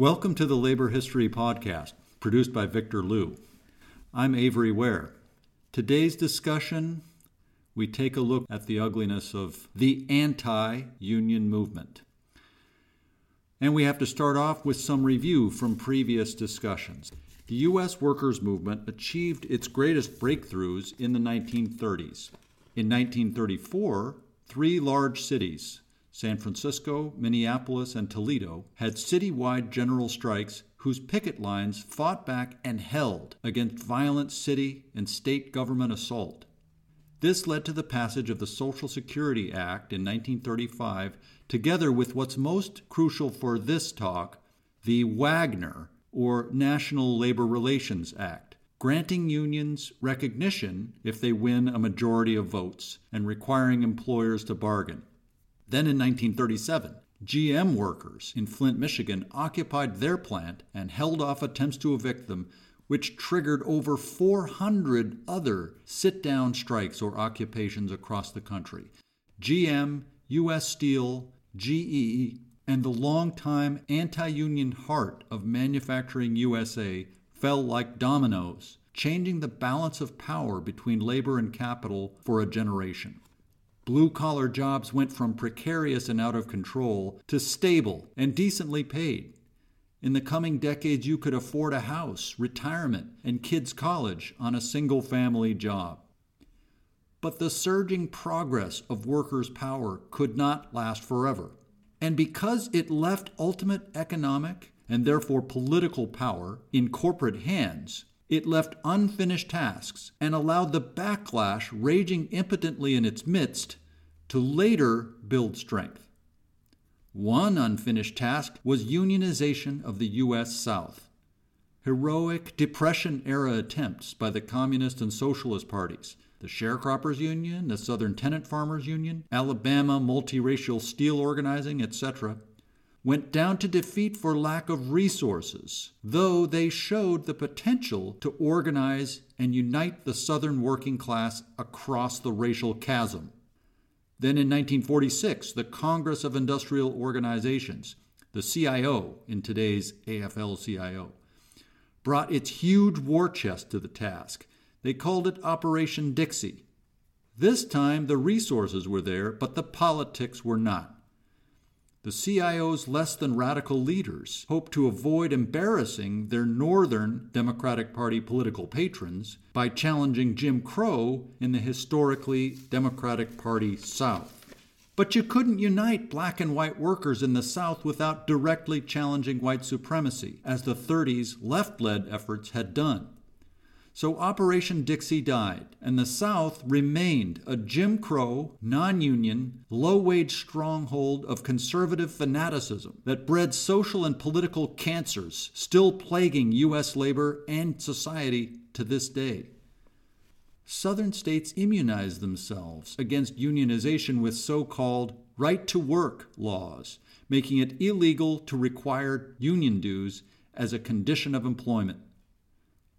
Welcome to the Labor History Podcast, produced by Victor Liu. I'm Avery Ware. Today's discussion, we take a look at the ugliness of the anti union movement. And we have to start off with some review from previous discussions. The U.S. workers' movement achieved its greatest breakthroughs in the 1930s. In 1934, three large cities, San Francisco, Minneapolis, and Toledo had citywide general strikes whose picket lines fought back and held against violent city and state government assault. This led to the passage of the Social Security Act in 1935, together with what's most crucial for this talk, the Wagner, or National Labor Relations Act, granting unions recognition if they win a majority of votes and requiring employers to bargain. Then in 1937, GM workers in Flint, Michigan occupied their plant and held off attempts to evict them, which triggered over 400 other sit down strikes or occupations across the country. GM, US Steel, GE, and the longtime anti union heart of manufacturing USA fell like dominoes, changing the balance of power between labor and capital for a generation. Blue collar jobs went from precarious and out of control to stable and decently paid. In the coming decades, you could afford a house, retirement, and kids' college on a single family job. But the surging progress of workers' power could not last forever. And because it left ultimate economic and therefore political power in corporate hands, it left unfinished tasks and allowed the backlash raging impotently in its midst to later build strength. One unfinished task was unionization of the U.S. South. Heroic Depression era attempts by the Communist and Socialist parties, the Sharecroppers Union, the Southern Tenant Farmers Union, Alabama multiracial steel organizing, etc., went down to defeat for lack of resources, though they showed the potential to organize and unite the Southern working class across the racial chasm. Then in 1946, the Congress of Industrial Organizations, the CIO in today's AFL CIO, brought its huge war chest to the task. They called it Operation Dixie. This time the resources were there, but the politics were not. The CIO's less than radical leaders hoped to avoid embarrassing their Northern Democratic Party political patrons by challenging Jim Crow in the historically Democratic Party South. But you couldn't unite black and white workers in the South without directly challenging white supremacy, as the 30s left led efforts had done. So Operation Dixie died, and the South remained a Jim Crow, non union, low wage stronghold of conservative fanaticism that bred social and political cancers still plaguing U.S. labor and society to this day. Southern states immunized themselves against unionization with so called right to work laws, making it illegal to require union dues as a condition of employment.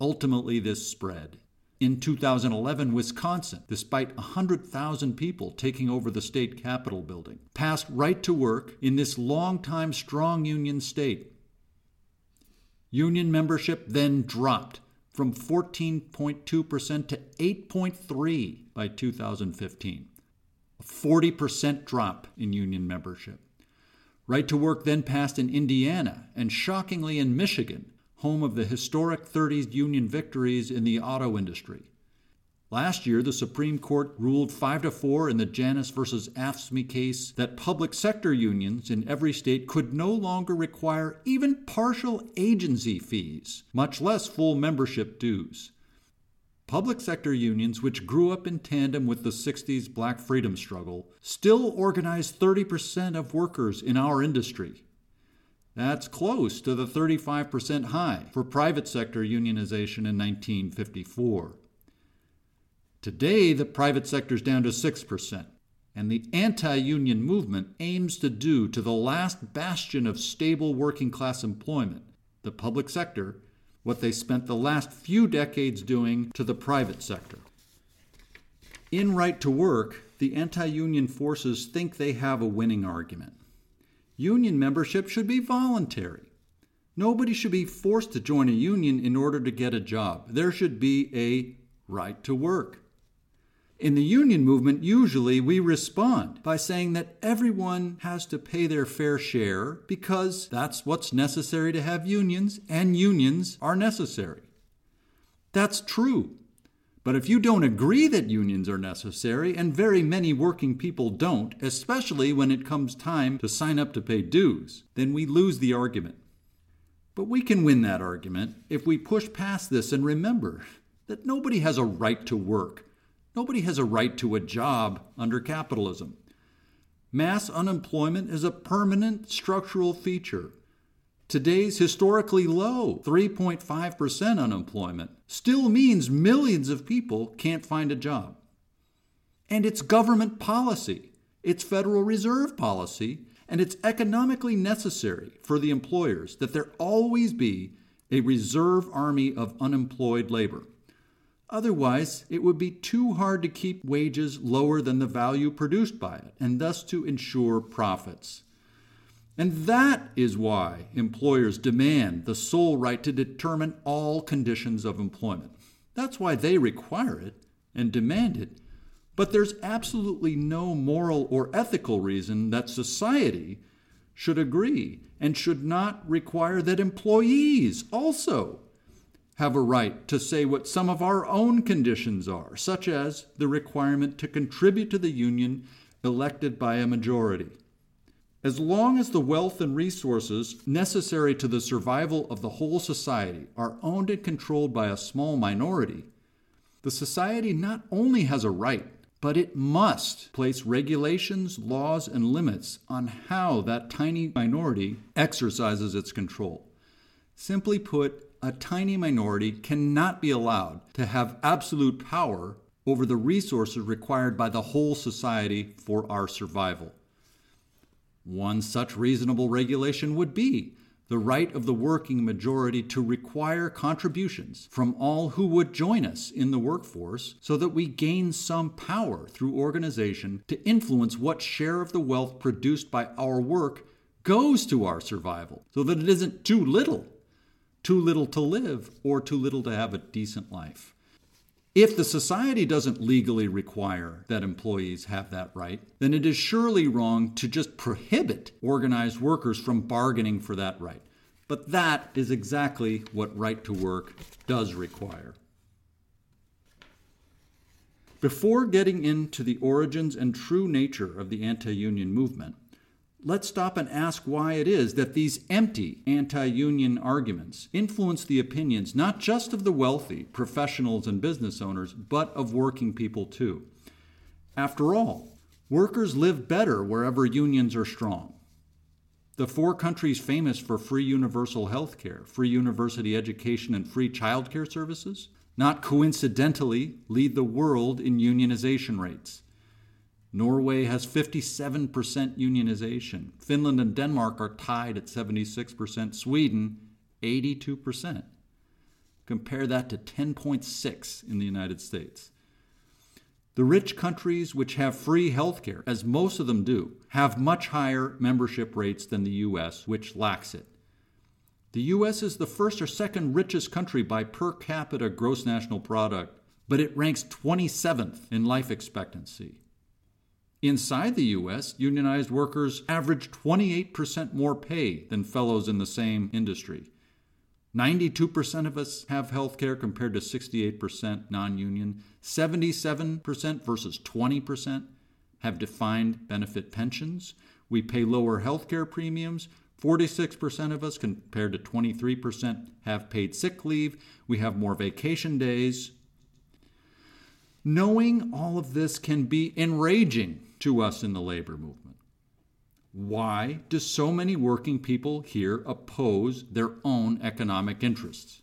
Ultimately, this spread. In 2011, Wisconsin, despite 100,000 people taking over the state capitol building, passed right to work in this long-time strong union state. Union membership then dropped from 14.2% to 8.3 by 2015. A 40% drop in union membership. Right to work then passed in Indiana and shockingly in Michigan, home of the historic 30s union victories in the auto industry. Last year, the Supreme Court ruled 5 to 4 in the Janus versus AFSCME case that public sector unions in every state could no longer require even partial agency fees, much less full membership dues. Public sector unions, which grew up in tandem with the 60s black freedom struggle, still organize 30% of workers in our industry. That's close to the 35% high for private sector unionization in 1954. Today, the private sector is down to 6%, and the anti union movement aims to do to the last bastion of stable working class employment, the public sector, what they spent the last few decades doing to the private sector. In Right to Work, the anti union forces think they have a winning argument union membership should be voluntary. Nobody should be forced to join a union in order to get a job. There should be a right to work. In the union movement, usually we respond by saying that everyone has to pay their fair share because that's what's necessary to have unions, and unions are necessary. That's true. But if you don't agree that unions are necessary, and very many working people don't, especially when it comes time to sign up to pay dues, then we lose the argument. But we can win that argument if we push past this and remember that nobody has a right to work Nobody has a right to a job under capitalism. Mass unemployment is a permanent structural feature. Today's historically low 3.5% unemployment still means millions of people can't find a job. And it's government policy, it's Federal Reserve policy, and it's economically necessary for the employers that there always be a reserve army of unemployed labor. Otherwise, it would be too hard to keep wages lower than the value produced by it, and thus to ensure profits. And that is why employers demand the sole right to determine all conditions of employment. That's why they require it and demand it. But there's absolutely no moral or ethical reason that society should agree and should not require that employees also have a right to say what some of our own conditions are, such as the requirement to contribute to the union elected by a majority. As long as the wealth and resources necessary to the survival of the whole society are owned and controlled by a small minority, the society not only has a right, but it must place regulations, laws, and limits on how that tiny minority exercises its control. Simply put, a tiny minority cannot be allowed to have absolute power over the resources required by the whole society for our survival. One such reasonable regulation would be the right of the working majority to require contributions from all who would join us in the workforce so that we gain some power through organization to influence what share of the wealth produced by our work goes to our survival so that it isn't too little too little to live or too little to have a decent life. If the society doesn't legally require that employees have that right, then it is surely wrong to just prohibit organized workers from bargaining for that right. But that is exactly what right to work does require. Before getting into the origins and true nature of the anti union movement, let's stop and ask why it is that these empty anti union arguments influence the opinions not just of the wealthy, professionals, and business owners, but of working people too. After all, workers live better wherever unions are strong. The four countries famous for free universal health care, free university education, and free child care services, not coincidentally, lead the world in unionization rates. Norway has 57% unionization. Finland and Denmark are tied at 76%. Sweden, 82%. Compare that to 10.6 in the United States. The rich countries which have free health care, as most of them do, have much higher membership rates than the US, which lacks it. The US is the first or second richest country by per capita gross national product, but it ranks 27th in life expectancy. Inside the U.S., unionized workers average 28% more pay than fellows in the same industry. 92% of us have health care compared to 68% non union. 77% versus 20% have defined benefit pensions. We pay lower health care premiums. 46% of us compared to 23% have paid sick leave. We have more vacation days. Knowing all of this can be enraging to us in the labor movement. Why do so many working people here oppose their own economic interests?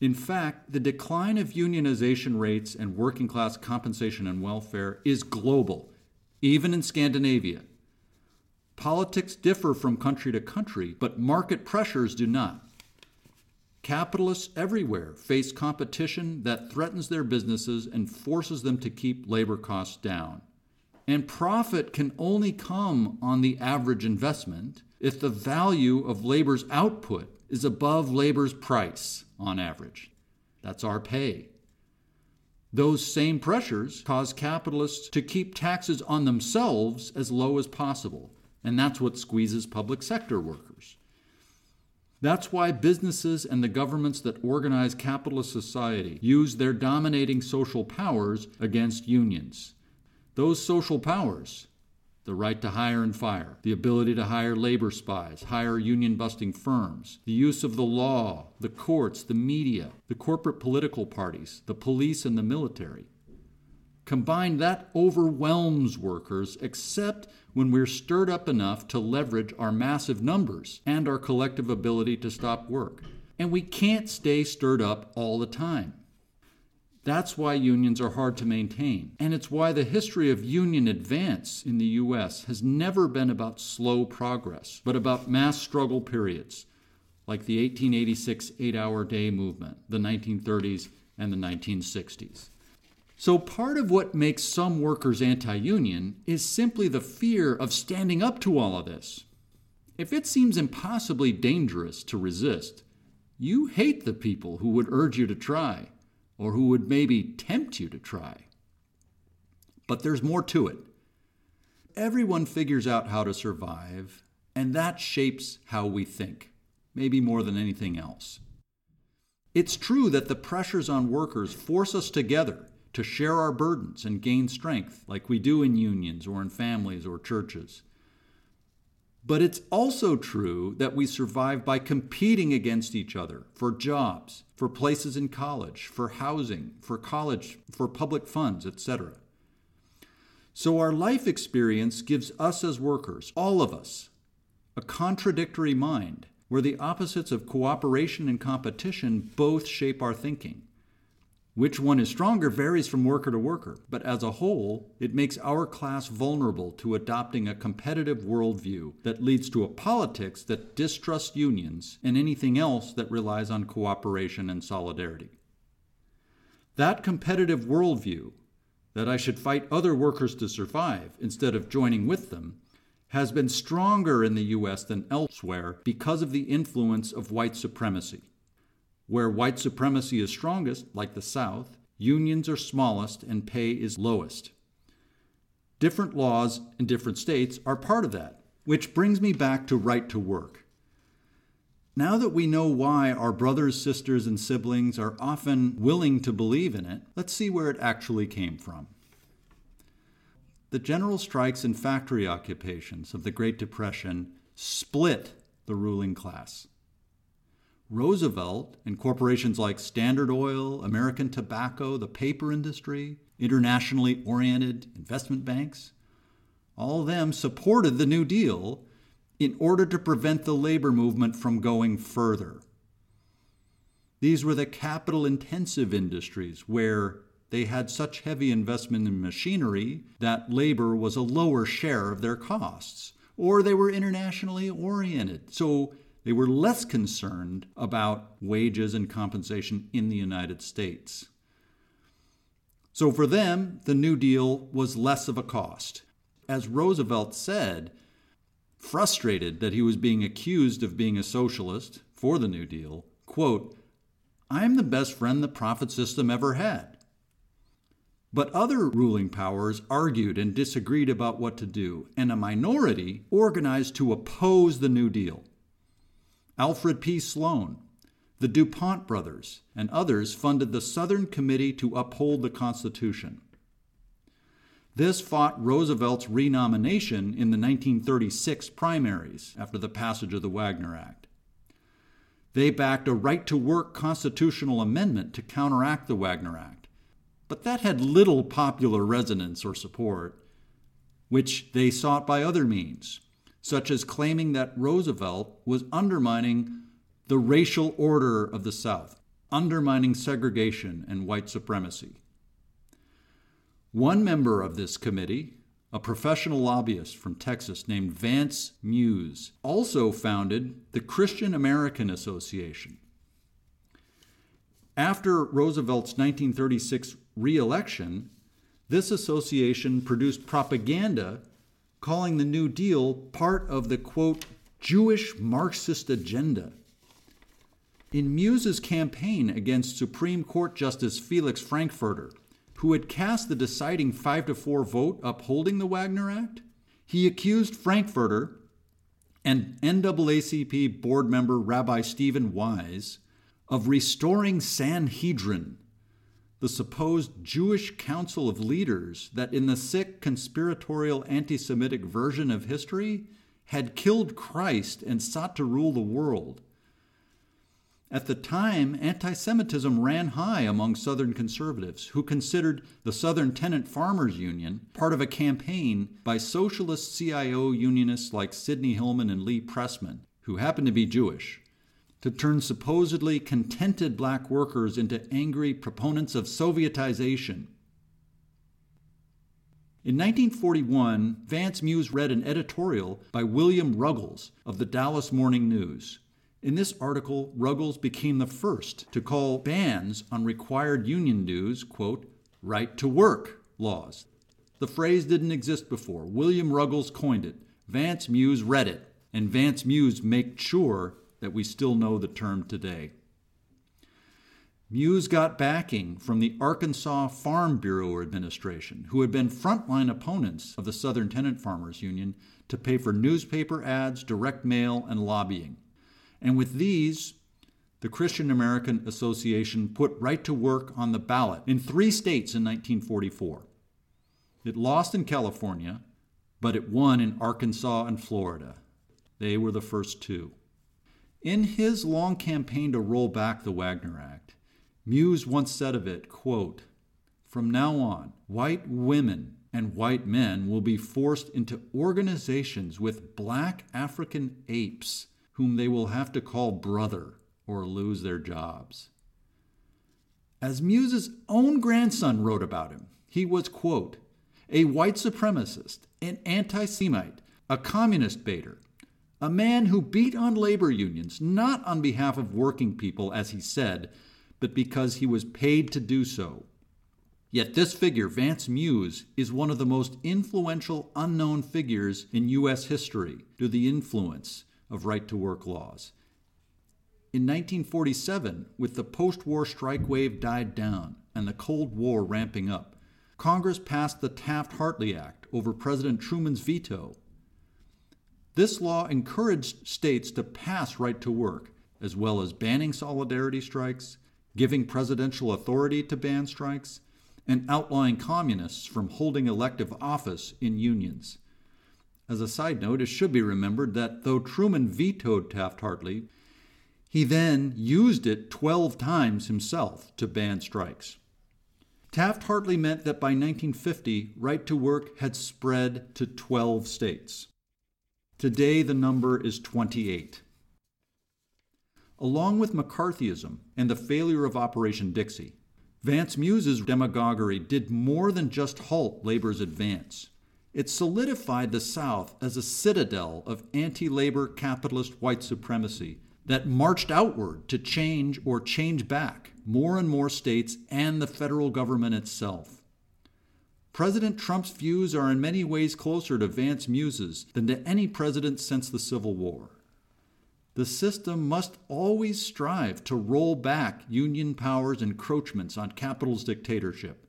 In fact, the decline of unionization rates and working class compensation and welfare is global, even in Scandinavia. Politics differ from country to country, but market pressures do not. Capitalists everywhere face competition that threatens their businesses and forces them to keep labor costs down. And profit can only come on the average investment if the value of labor's output is above labor's price on average. That's our pay. Those same pressures cause capitalists to keep taxes on themselves as low as possible, and that's what squeezes public sector workers. That's why businesses and the governments that organize capitalist society use their dominating social powers against unions. Those social powers, the right to hire and fire, the ability to hire labor spies, hire union busting firms, the use of the law, the courts, the media, the corporate political parties, the police, and the military. Combined, that overwhelms workers, except when we're stirred up enough to leverage our massive numbers and our collective ability to stop work. And we can't stay stirred up all the time. That's why unions are hard to maintain. And it's why the history of union advance in the U.S. has never been about slow progress, but about mass struggle periods, like the 1886 eight hour day movement, the 1930s, and the 1960s. So, part of what makes some workers anti union is simply the fear of standing up to all of this. If it seems impossibly dangerous to resist, you hate the people who would urge you to try, or who would maybe tempt you to try. But there's more to it. Everyone figures out how to survive, and that shapes how we think, maybe more than anything else. It's true that the pressures on workers force us together to share our burdens and gain strength, like we do in unions or in families or churches. But it's also true that we survive by competing against each other for jobs, for places in college, for housing, for college, for public funds, etc. So our life experience gives us as workers, all of us, a contradictory mind where the opposites of cooperation and competition both shape our thinking. Which one is stronger varies from worker to worker, but as a whole, it makes our class vulnerable to adopting a competitive worldview that leads to a politics that distrusts unions and anything else that relies on cooperation and solidarity. That competitive worldview, that I should fight other workers to survive instead of joining with them, has been stronger in the US than elsewhere because of the influence of white supremacy. Where white supremacy is strongest, like the South, unions are smallest and pay is lowest. Different laws in different states are part of that, which brings me back to right to work. Now that we know why our brothers, sisters, and siblings are often willing to believe in it, let's see where it actually came from. The general strikes and factory occupations of the Great Depression split the ruling class. Roosevelt and corporations like Standard Oil, American Tobacco, the paper industry, internationally oriented investment banks, all of them supported the New Deal in order to prevent the labor movement from going further. These were the capital intensive industries where they had such heavy investment in machinery that labor was a lower share of their costs, or they were internationally oriented. So they were less concerned about wages and compensation in the United States. So for them, the New Deal was less of a cost. As Roosevelt said, frustrated that he was being accused of being a socialist for the New Deal, quote, I'm the best friend the profit system ever had. But other ruling powers argued and disagreed about what to do, and a minority organized to oppose the New Deal. Alfred P. Sloan, the DuPont brothers, and others funded the Southern Committee to uphold the Constitution. This fought Roosevelt's renomination in the 1936 primaries after the passage of the Wagner Act. They backed a right to work constitutional amendment to counteract the Wagner Act, but that had little popular resonance or support, which they sought by other means such as claiming that Roosevelt was undermining the racial order of the South, undermining segregation and white supremacy. One member of this committee, a professional lobbyist from Texas named Vance Muse, also founded the Christian American Association. After Roosevelt's 1936 reelection, this association produced propaganda calling the New Deal part of the quote, Jewish Marxist agenda. In Muse's campaign against Supreme Court Justice Felix Frankfurter, who had cast the deciding 5 to 4 vote upholding the Wagner Act, he accused Frankfurter and NAACP board member Rabbi Stephen Wise of restoring Sanhedrin, the supposed Jewish council of leaders that, in the sick, conspiratorial, anti Semitic version of history, had killed Christ and sought to rule the world. At the time, anti Semitism ran high among Southern conservatives who considered the Southern Tenant Farmers Union part of a campaign by socialist CIO unionists like Sidney Hillman and Lee Pressman, who happened to be Jewish, to turn supposedly contented black workers into angry proponents of Sovietization. In 1941, Vance Muse read an editorial by William Ruggles of the Dallas Morning News. In this article, Ruggles became the first to call bans on required union dues, quote, right to work laws. The phrase didn't exist before. William Ruggles coined it. Vance Muse read it, and Vance Muse made sure that we still know the term today. Muse got backing from the Arkansas Farm Bureau Administration, who had been frontline opponents of the Southern Tenant Farmers Union, to pay for newspaper ads, direct mail, and lobbying. And with these, the Christian American Association put right to work on the ballot in three states in 1944. It lost in California, but it won in Arkansas and Florida. They were the first two. In his long campaign to roll back the Wagner Act, Muse once said of it, quote, From now on, white women and white men will be forced into organizations with black African apes whom they will have to call brother or lose their jobs. As Muse's own grandson wrote about him, he was, quote, a white supremacist, an anti Semite, a communist baiter, a man who beat on labor unions, not on behalf of working people, as he said, but because he was paid to do so. Yet this figure, Vance Muse, is one of the most influential unknown figures in U.S. history due to the influence of right to work laws. In 1947, with the post war strike wave died down and the Cold War ramping up, Congress passed the Taft Hartley Act over President Truman's veto this law encouraged states to pass right to work, as well as banning solidarity strikes, giving presidential authority to ban strikes, and outlawing communists from holding elective office in unions. As a side note, it should be remembered that though Truman vetoed Taft Hartley, he then used it 12 times himself to ban strikes. Taft Hartley meant that by 1950, right to work had spread to 12 states. Today, the number is 28. Along with McCarthyism and the failure of Operation Dixie, Vance Muse's demagoguery did more than just halt labor's advance. It solidified the South as a citadel of anti labor capitalist white supremacy that marched outward to change or change back more and more states and the federal government itself. President Trump's views are in many ways closer to Vance Muse's than to any president since the Civil War. The system must always strive to roll back Union power's encroachments on capital's dictatorship.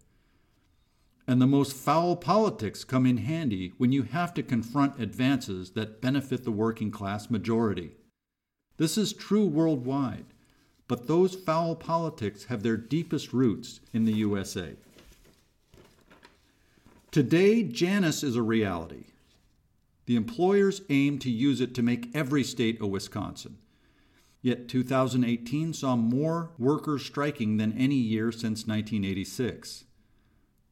And the most foul politics come in handy when you have to confront advances that benefit the working class majority. This is true worldwide, but those foul politics have their deepest roots in the USA. Today, Janus is a reality. The employers aim to use it to make every state a Wisconsin. Yet 2018 saw more workers striking than any year since 1986.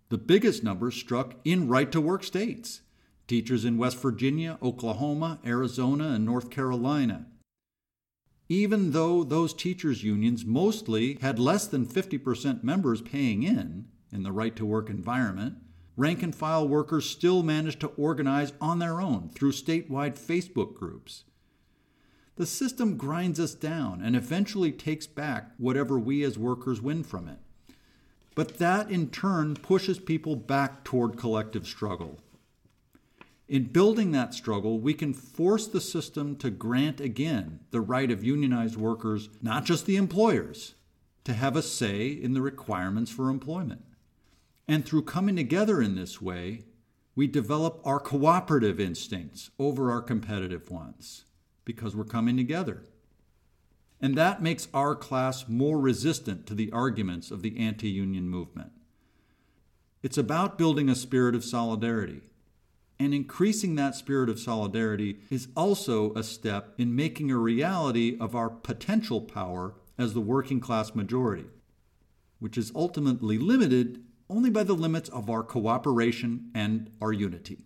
The biggest numbers struck in right to work states teachers in West Virginia, Oklahoma, Arizona, and North Carolina. Even though those teachers' unions mostly had less than 50% members paying in in the right to work environment, rank and file workers still manage to organize on their own through statewide Facebook groups. The system grinds us down and eventually takes back whatever we as workers win from it. But that in turn pushes people back toward collective struggle. In building that struggle, we can force the system to grant again the right of unionized workers, not just the employers, to have a say in the requirements for employment. And through coming together in this way, we develop our cooperative instincts over our competitive ones because we're coming together. And that makes our class more resistant to the arguments of the anti union movement. It's about building a spirit of solidarity. And increasing that spirit of solidarity is also a step in making a reality of our potential power as the working class majority, which is ultimately limited only by the limits of our cooperation and our unity.